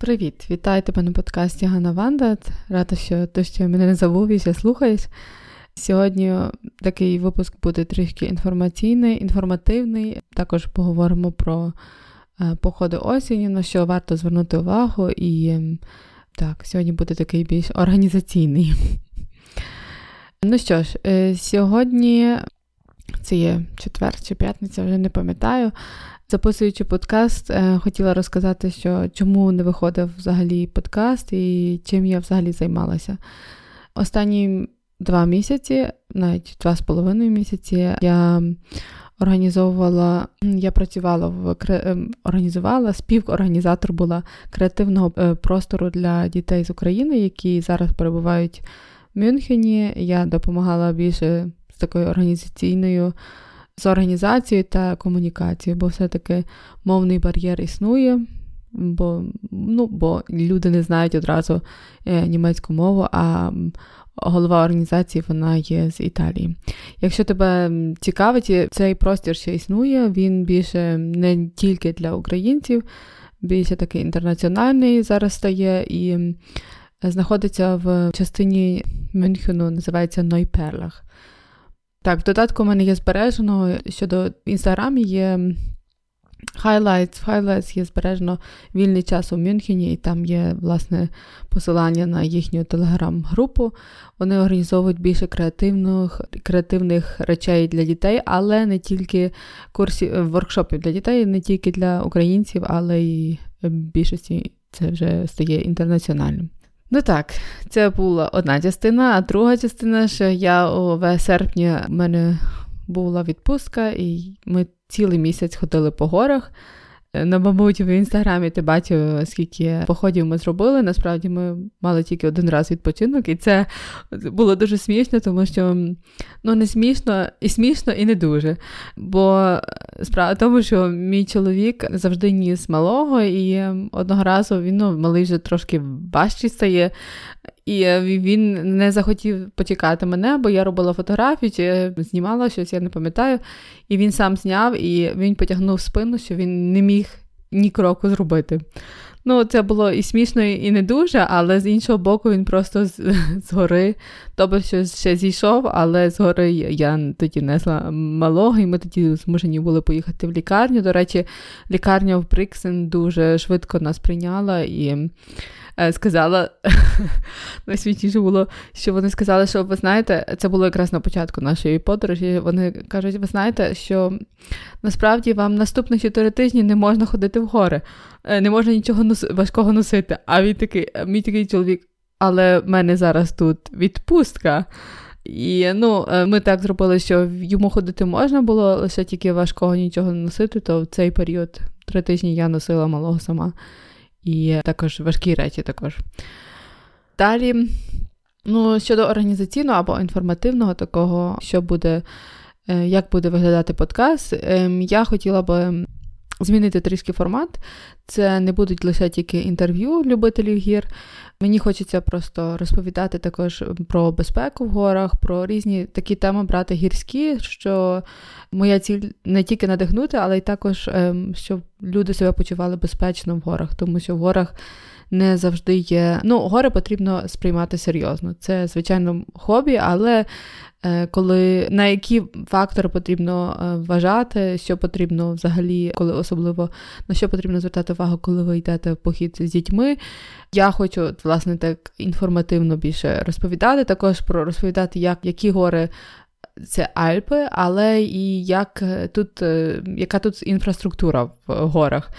Привіт! Вітаю тебе на подкасті Ганна Вандат. Рада, що ти ще мене не забув і ще слухаєш. Сьогодні такий випуск буде трішки інформаційний, інформативний. Також поговоримо про е, походи осінню, на що варто звернути увагу. І так, сьогодні буде такий більш організаційний. Ну що ж, е, сьогодні це є четвер чи п'ятниця, вже не пам'ятаю. Записуючи подкаст, е, хотіла розказати, що чому не виходив взагалі подкаст і чим я взагалі займалася. Останні два місяці, навіть два з половиною місяці, я організовувала, я працювала в е, організувала співорганізатор була креативного е, простору для дітей з України, які зараз перебувають в Мюнхені. Я допомагала більше такою організаційною з організацією та комунікацією, бо все-таки мовний бар'єр існує, бо ну, бо люди не знають одразу е, німецьку мову, а голова організації вона є з Італії. Якщо тебе цікавить, цей простір ще існує, він більше не тільки для українців, більше такий інтернаціональний зараз стає і знаходиться в частині Мюнхену, називається Нойперлах. Так, в додатку в мене є збережено щодо інстаграмі є highlights, в highlights є збережено вільний час у Мюнхені, і там є власне посилання на їхню телеграм-групу. Вони організовують більше креативних креативних речей для дітей, але не тільки курсів воркшопів для дітей, не тільки для українців, але й більшості це вже стає інтернаціональним. Ну так, це була одна частина, а друга частина, що я у серпні в мене була відпустка, і ми цілий місяць ходили по горах. На мабуть, в інстаграмі ти бачив, скільки походів ми зробили. Насправді ми мали тільки один раз відпочинок, і це було дуже смішно, тому що ну не смішно, і смішно, і не дуже. Бо справа в тому, що мій чоловік завжди ніс малого, і одного разу він ну, малий вже трошки важчий стає. І він не захотів потікати мене, бо я робила фотографію, чи знімала щось, я не пам'ятаю. І він сам зняв, і він потягнув спину, що він не міг ні кроку зробити. Ну, це було і смішно, і не дуже, але з іншого боку, він просто з, з гори, тобто що ще зійшов, але з гори я тоді несла малого, і ми тоді змушені були поїхати в лікарню. До речі, лікарня в Бриксен дуже швидко нас прийняла і. Е, сказала, найсвітніше було, що вони сказали, що ви знаєте, це було якраз на початку нашої подорожі. Вони кажуть, ви знаєте, що насправді вам наступних чотири тижні не можна ходити в гори, е, не можна нічого нос... важкого носити. А він такий, е, мій такий чоловік, але в мене зараз тут відпустка. І ну, ми так зробили, що йому ходити можна було, лише тільки важкого нічого не носити, то в цей період три тижні я носила малого сама і також важкі речі також. Далі, ну, щодо організаційного або інформативного такого, що буде, е, як буде виглядати подкаст, ем, я хотіла би змінити трішки формат. Це не будуть лише тільки інтерв'ю любителів гір. Мені хочеться просто розповідати також про безпеку в горах, про різні такі теми брати гірські, що моя ціль не тільки надихнути, але й також, ем, щоб люди себе почували безпечно в горах, тому що в горах. Не завжди є. Ну, гори потрібно сприймати серйозно. Це, звичайно, хобі, але Е, коли на які фактори потрібно е, вважати, що потрібно взагалі, коли особливо на що потрібно звертати увагу, коли ви йдете в похід з дітьми. Я хочу, власне, так інформативно більше розповідати, також про розповідати, як які гори. Це Альпи, але і як тут, е, яка тут інфраструктура в горах.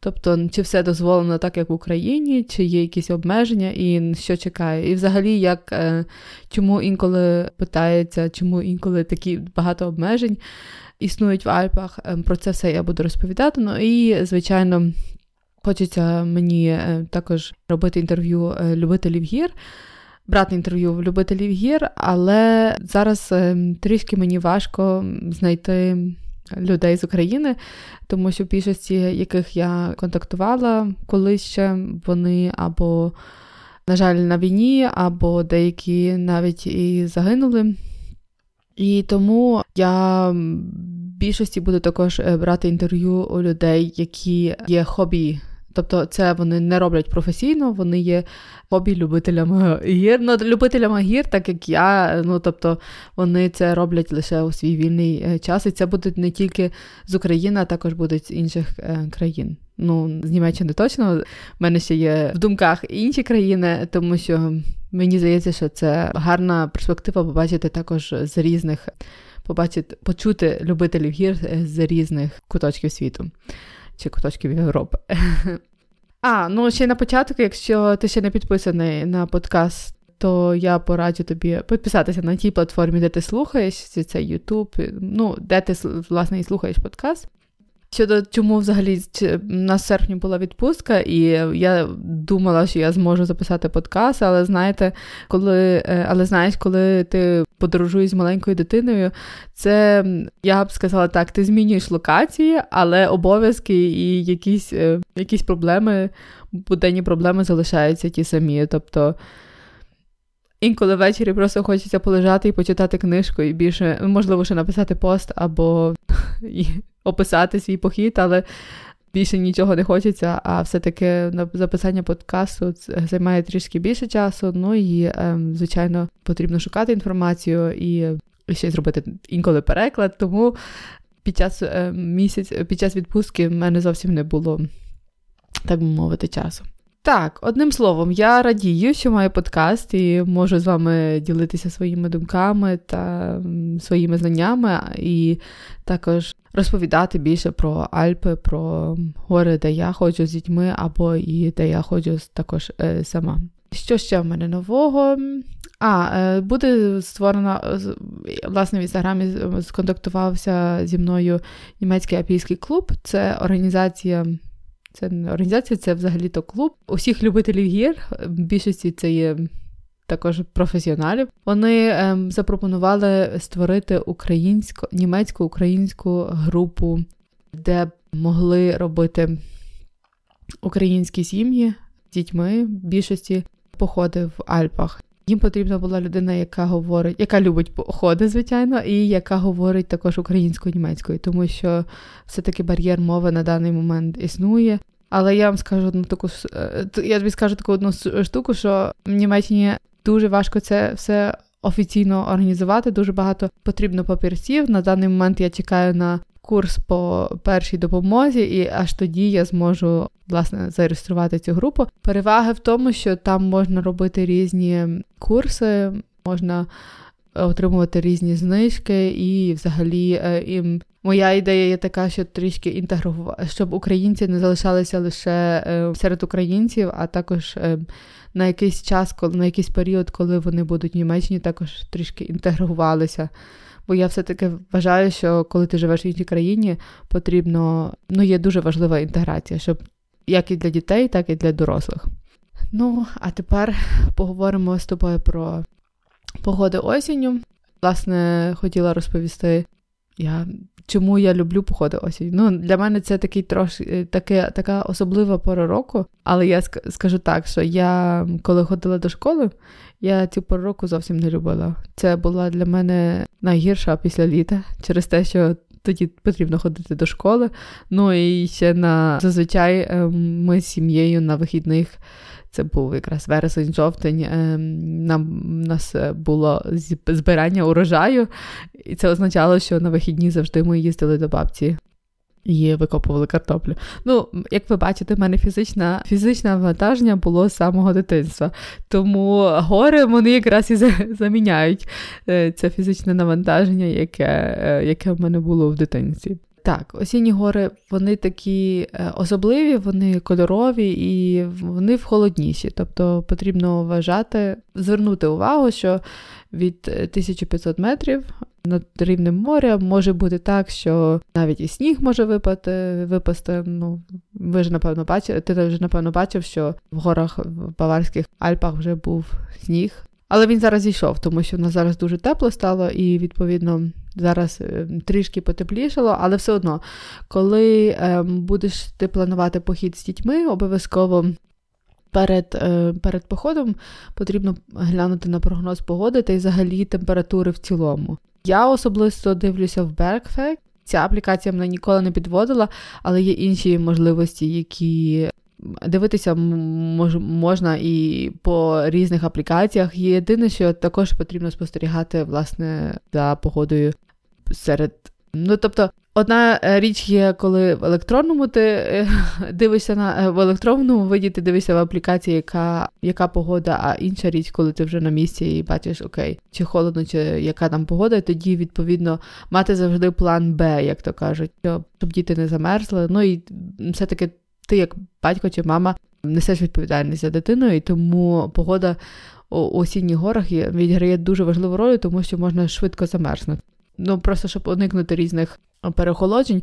Тобто, чи все дозволено так, як в Україні, чи є якісь обмеження, і що чекає. І взагалі, як е, чому інколи питається, чому інколи такі багато обмежень існують в Альпах. Ем, про це все я буду розповідати. Ну і, звичайно, Хочеться мені також робити інтерв'ю любителів гір. Брати інтерв'ю в любителів гір, але зараз трішки мені важко знайти людей з України, тому що більшості яких я контактувала колись ще, вони або, на жаль, на війні, або деякі навіть і загинули. І тому я більшості буду також е, брати інтерв'ю у людей, які є хобі Тобто, це вони не роблять професійно, вони є хобі любителями гір. Ну, любителями гір, так як я. Ну тобто вони це роблять лише у свій вільний е, час. І це будуть не тільки з України, а також будуть з інших е, країн. Ну, з Німеччини точно. В мене ще є в думках інші країни, тому що мені здається, що це гарна перспектива побачити також з різних, побачити, почути любителів гір е, з різних куточків світу чи куточків Європи. А, ну ще на початку, якщо ти ще не підписаний на подкаст, то я пораджу тобі підписатися на тій платформі, де ти слухаєш, це YouTube, ну, де ти власне і слухаєш подкаст. Щодо чому взагалі на серпні була відпустка, і я думала, що я зможу записати подкаст, але знаєте, коли е, але знаєш, коли ти подорожуєш з маленькою дитиною, це я б сказала так: ти змінюєш локації, але обов'язки і якісь е, якісь проблеми, буденні проблеми залишаються ті самі. Тобто. Інколи ввечері просто хочеться полежати і почитати книжку, і більше, можливо, ще написати пост або описати свій похід, але більше нічого не хочеться, а все-таки записання подкасту займає трішки більше часу. Ну і, ем, звичайно, потрібно шукати інформацію і ще зробити інколи переклад. Тому під час ем, місяць, під час відпустки в мене зовсім не було, так би мовити, часу. Так, одним словом, я радію, що маю подкаст і можу з вами ділитися своїми думками та своїми знаннями, і також розповідати більше про Альпи, про гори, де я ходжу з дітьми, або і де я ходжу також е, сама. Що ще в мене нового? А, е, буде створена, власне, в інстаграмі сконтактувався зі мною німецький апійський клуб. Це організація. Це не організація, це взагалі-то клуб. Усіх любителів гір, в більшості це є також професіоналів. Вони ем, запропонували створити українсько, німецьку українську групу, де могли робити українські сім'ї з дітьми більшості походи в Альпах. Їм потрібна була людина, яка говорить, яка любить походи, звичайно, і яка говорить також українською німецькою, тому що все-таки бар'єр мови на даний момент існує. Але я вам скажу одну таку е, я тобі скажу таку одну штуку, що в Німеччині дуже важко це все офіційно організувати. Дуже багато потрібно папірців. На даний момент я чекаю на курс по першій допомозі, і аж тоді я зможу власне зареєструвати цю групу. Перевага в тому, що там можна робити різні курси, можна отримувати різні знижки, і взагалі е, і моя ідея є така, що трішки інтегрувати, щоб українці не залишалися лише е, серед українців, а також е, на якийсь час, на якийсь період, коли вони будуть в Німеччині, також трішки інтегрувалися. Бо я все-таки вважаю, що коли ти живеш в іншій країні, потрібно, ну, є дуже важлива інтеграція, щоб як і для дітей, так і для дорослих. Ну, а тепер поговоримо з тобою про погоди осінню. Власне, хотіла розповісти, я, чому я люблю походи осінь. Ну, Для мене це такий трошки е, таке, така особлива пора року, але я скажу так, що я коли ходила до школи, я цю пору року зовсім не любила. Це була для мене найгірша після літа через те, що. Тоді потрібно ходити до школи. Ну і ще на зазвичай ем, ми з сім'єю на вихідних це був якраз вересень-жовтень. Ем, нам у нас е, було збирання урожаю, і це означало, що на вихідні завжди ми їздили до бабці. І викопували картоплю. Ну, як ви бачите, в мене фізична, фізичне навантаження було з самого дитинства. Тому гори вони якраз і заміняють е, це фізичне навантаження, яке е, яке в мене було в дитинстві. Так, осінні гори вони такі е, особливі, вони кольорові і вони в холодніші. Тобто потрібно вважати, звернути увагу, що від 1500 метрів над рівнем моря. Може бути так, що навіть і сніг може випати, випасти. Ну, ви ж напевно бачили, ти вже напевно бачив, що в горах в Баварських Альпах вже був сніг. Але він зараз зійшов, тому що в нас зараз дуже тепло стало, і, відповідно, зараз е, трішки потеплішало, але все одно, коли ем, будеш ти планувати похід з дітьми, обов'язково перед е, перед походом потрібно глянути на прогноз погоди та й взагалі температури в цілому. Я особисто дивлюся в Bergfact. Ця аплікація мене ніколи не підводила, але є інші можливості, які дивитися мож, можна і по різних аплікаціях. Єдине, що також потрібно спостерігати власне за погодою серед. Ну, тобто, одна е, річ є, коли в електронному ти е, дивишся на е, в електронному виді, ти дивишся в аплікації, яка яка погода, а інша річ, коли ти вже на місці і бачиш, окей, чи холодно, чи яка там погода, і тоді, відповідно, мати завжди план Б, як то кажуть, щоб діти не замерзли. Ну і все-таки ти, як батько чи мама, несеш відповідальність за дитиною, і тому погода у осінніх горах відіграє дуже важливу роль, тому що можна швидко замерзнути. Ну просто щоб уникнути різних перехолоджень,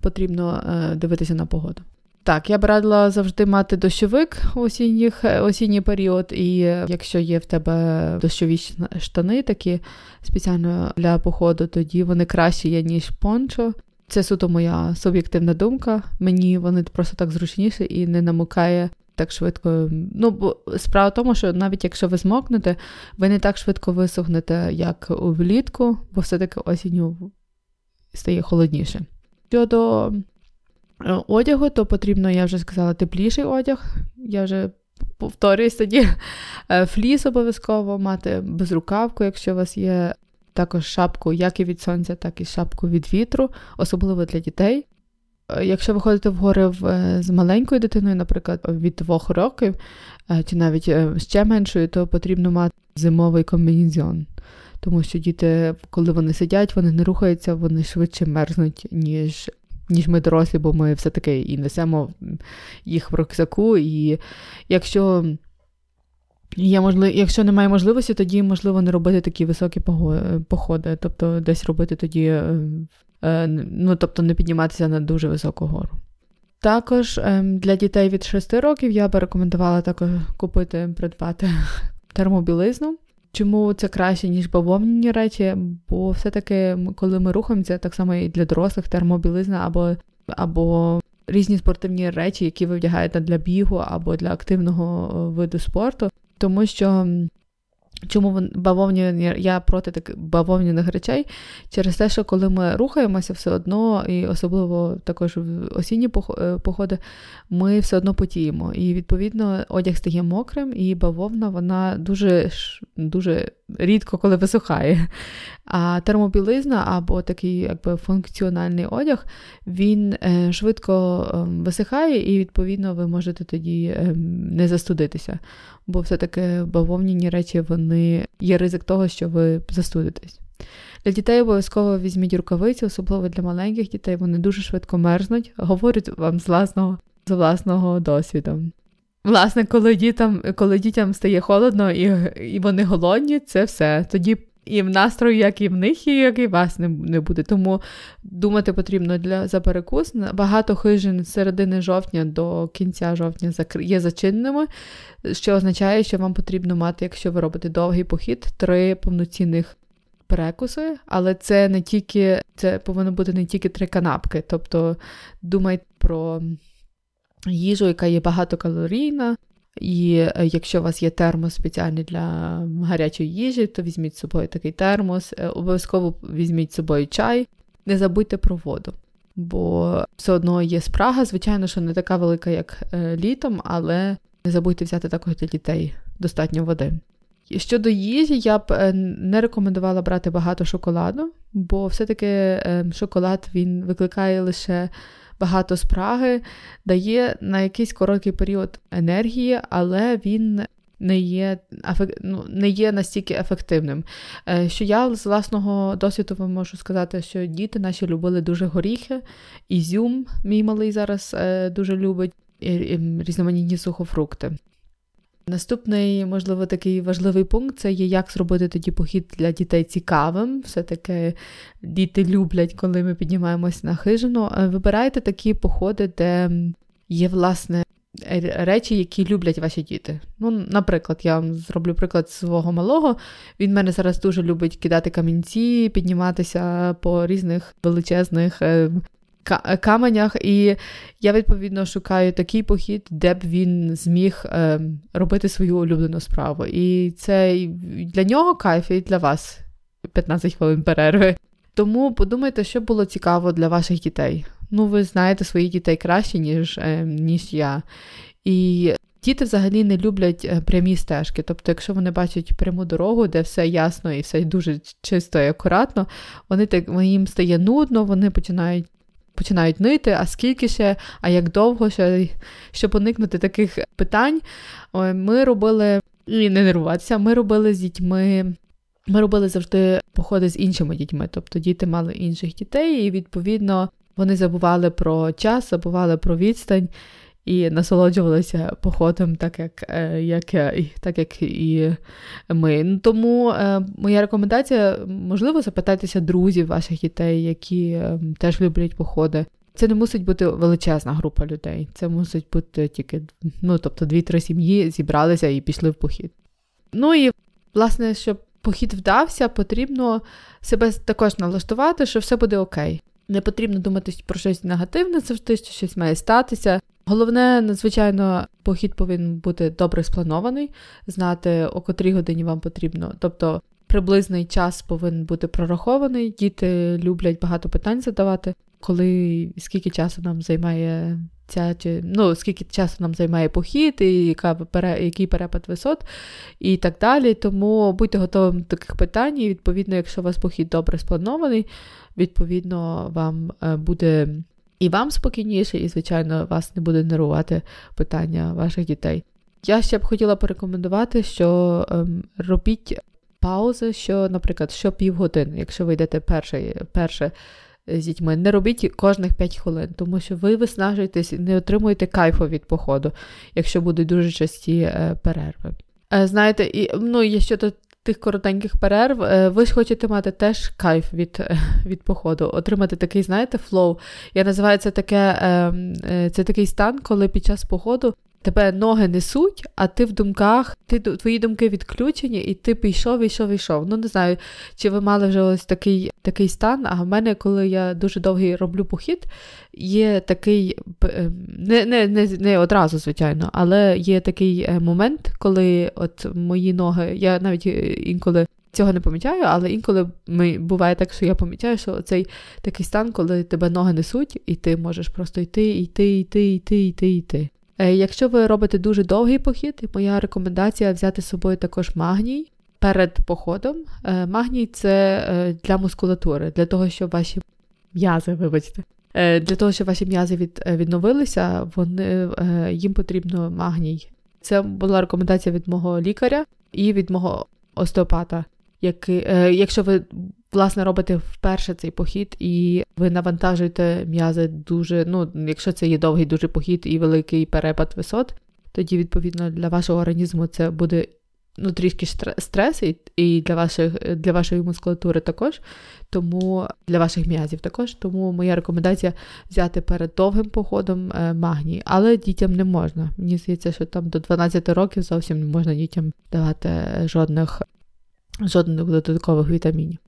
потрібно е, дивитися на погоду. Так, я б радила завжди мати дощовик у осінніх, е, осінній період, і якщо є в тебе дощові штани, такі спеціально для походу, тоді вони кращі є, ніж пончо. Це суто моя суб'єктивна думка. Мені вони просто так зручніше і не намукає так швидко. Ну, бо справа в тому, що навіть якщо ви змокнете, ви не так швидко висохнете, як влітку, бо все-таки осінню стає холодніше. Щодо е, одягу, то потрібно, я вже сказала, тепліший одяг. Я вже повторююсь тоді. Е, фліс обов'язково мати безрукавку, якщо у вас є також шапку як і від сонця, так і шапку від вітру, особливо для дітей. Е, якщо ви ходите в гори з маленькою дитиною, наприклад, від двох років, е, чи навіть е, ще меншою, то потрібно мати зимовий комбінезон. Тому що діти, коли вони сидять, вони не рухаються, вони швидше мерзнуть, ніж ніж ми дорослі, бо ми все-таки і несемо їх в рюкзаку. І якщо Є можливо, Якщо немає можливості, тоді можливо не робити такі високі походи, тобто десь робити тоді, е, е, ну тобто не підніматися на дуже високу гору. Також ем, для дітей від 6 років я би рекомендувала також купити, придбати термобілизну. Чому це краще, ніж бавовняні речі? Бо все-таки, коли ми рухаємося, так само і для дорослих термобілизна або або різні спортивні речі, які ви вдягаєте для бігу або для активного е, виду спорту, тому що. Чому бавовні, я проти таких бавовняних речей? Через те, що коли ми рухаємося все одно, і особливо також в осінні е, походи, ми все одно потіємо. І відповідно одяг стає мокрим, і бавовна вона дуже дуже рідко коли висухає. А термобілизна або такий якби функціональний одяг, він е, швидко ем, висихає, і відповідно ви можете тоді ем, не застудитися бо все-таки бавовняні речі вони є ризик того, що ви застудитесь. Для дітей обов'язково візьміть рукавиці, особливо для маленьких дітей, вони дуже швидко мерзнуть, говорять вам з власного з власного досвіду. Власне, коли дітям коли дітям стає холодно і і вони голодні, це все. Тоді і в настрою, як і в них, і як і вас не не буде. Тому думати потрібно для за перекус. Багато хижин з середини жовтня до кінця жовтня є зачиненими, що означає, що вам потрібно мати, якщо ви робите довгий похід, три повноцінних. Перекуси, але це не тільки це повинно бути не тільки три канапки. Тобто думайте про їжу, яка є багатокалорійна, і е, якщо у вас є термос спеціальний для гарячої їжі, то візьміть з собою такий термос, е, обов'язково візьміть з собою чай, не забудьте про воду. Бо все одно є спрага, звичайно, що не така велика, як е, літом, але не забудьте взяти також для дітей достатньо води. Щодо їжі, я б не рекомендувала брати багато шоколаду, бо все-таки шоколад він викликає лише багато спраги, дає на якийсь короткий період енергії, але він. Не є ну, не є настільки ефективним. Е, що я з власного досвіду вам можу сказати, що діти наші любили дуже горіхи, ізюм, мій малий зараз е, дуже любить, і різноманітні сухофрукти. Наступний, можливо, такий важливий пункт це є, як зробити тоді похід для дітей цікавим. Все-таки діти люблять, коли ми піднімаємось на хижину. Е, вибирайте такі походи, де є, власне, речі, які люблять ваші діти. Ну, Наприклад, я вам зроблю приклад свого малого. Він мене зараз дуже любить кидати камінці, підніматися по різних величезних е, каменях. І я, відповідно, шукаю такий похід, де б він зміг е, робити свою улюблену справу. І це для нього кайф, і для вас 15 хвилин перерви. Тому подумайте, що було цікаво для ваших дітей. Ну, ви знаєте своїх дітей краще, ніж, е, ніж я. І Діти взагалі не люблять е, прямі стежки. Тобто, якщо вони бачать пряму дорогу, де все ясно і все дуже чисто і акуратно, вони так їм стає нудно, вони починають починають нити, а скільки ще, а як довго ще, щоб уникнути таких питань, ми робили і не нервуватися, ми робили з дітьми. Ми робили завжди походи з іншими дітьми, тобто діти мали інших дітей, і відповідно вони забували про час, забували про відстань і насолоджувалися походом, так як е, як, так як і ми. Ну, тому е, моя рекомендація, можливо, запитайтеся друзів ваших дітей, які е, теж люблять походи. Це не мусить бути величезна група людей. Це мусить бути тільки, ну тобто, дві-три сім'ї зібралися і пішли в похід. Ну і, власне, щоб похід вдався, потрібно себе також налаштувати, що все буде окей. Не потрібно думати про щось негативне завжди, що щось має статися. Головне, надзвичайно, похід повинен бути добре спланований, знати, о котрій годині вам потрібно. Тобто приблизний час повинен бути прорахований. Діти люблять багато питань задавати, коли скільки часу нам займає ця чи ну скільки часу нам займає похід, і яка який перепад висот і так далі. Тому будьте готовими до таких питань. І відповідно, якщо у вас похід добре спланований, відповідно вам е, буде і вам спокійніше, і, звичайно, вас не буде нервувати питання ваших дітей. Я ще б хотіла порекомендувати, що ем, робіть паузи, що, наприклад, що півгодини, якщо ви йдете перше, перше з дітьми, не робіть кожних 5 хвилин, тому що ви виснажуєтесь і не отримуєте кайфу від походу, якщо будуть дуже часті е, перерви. Е, знаєте, і ну, є ще тут тих коротеньких перерв, е, ви ж хочете мати теж кайф від е, від походу, отримати такий, знаєте, flow. Я називаю це таке, ем, е, це такий стан, коли під час походу тебе ноги несуть, а ти в думках, ти твої думки відключені, і ти пішов, йшов, йшов. Ну не знаю, чи ви мали вже ось такий такий стан. А в мене, коли я дуже довгий роблю похід, є такий ем, не не, не, не одразу, звичайно, але є такий е, момент, коли от мої ноги, я навіть е, інколи. Цього не помічаю, але інколи ми, буває так, що я помічаю, що цей такий стан, коли тебе ноги несуть, і ти можеш просто йти, йти, йти, йти, йти, йти. Е, якщо ви робите дуже довгий похід, моя рекомендація взяти з собою також магній перед походом. Е, магній це е, для мускулатури, для того, щоб ваші м'язи, вибачте, для того, щоб ваші м'язи від, відновилися, вони, їм потрібно магній. Це була рекомендація від мого лікаря і від мого остеопата. Який, якщо ви власне робите вперше цей похід, і ви навантажуєте м'язи дуже. Ну, якщо це є довгий дуже похід і великий перепад висот, тоді, відповідно, для вашого організму це буде ну, трішки стрес, і, для ваших, для вашої мускулатури також, тому для ваших м'язів також. Тому моя рекомендація взяти перед довгим походом е, магній, але дітям не можна. Мені здається, що там до 12 років зовсім не можна дітям давати жодних жодних додаткових вітамінів.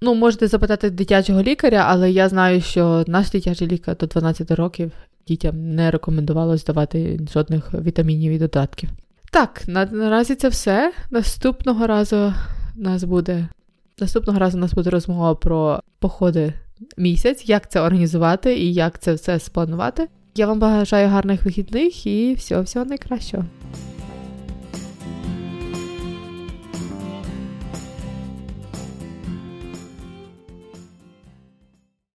Ну, можете запитати дитячого лікаря, але я знаю, що наш дитячий лікар до 12 років дітям не рекомендувалось давати жодних вітамінів і додатків. Так, на, наразі це все. Наступного разу нас буде наступного разу нас буде розмова про походи місяць, як це організувати і як це все спланувати. Я вам бажаю гарних вихідних і всього всього найкращого.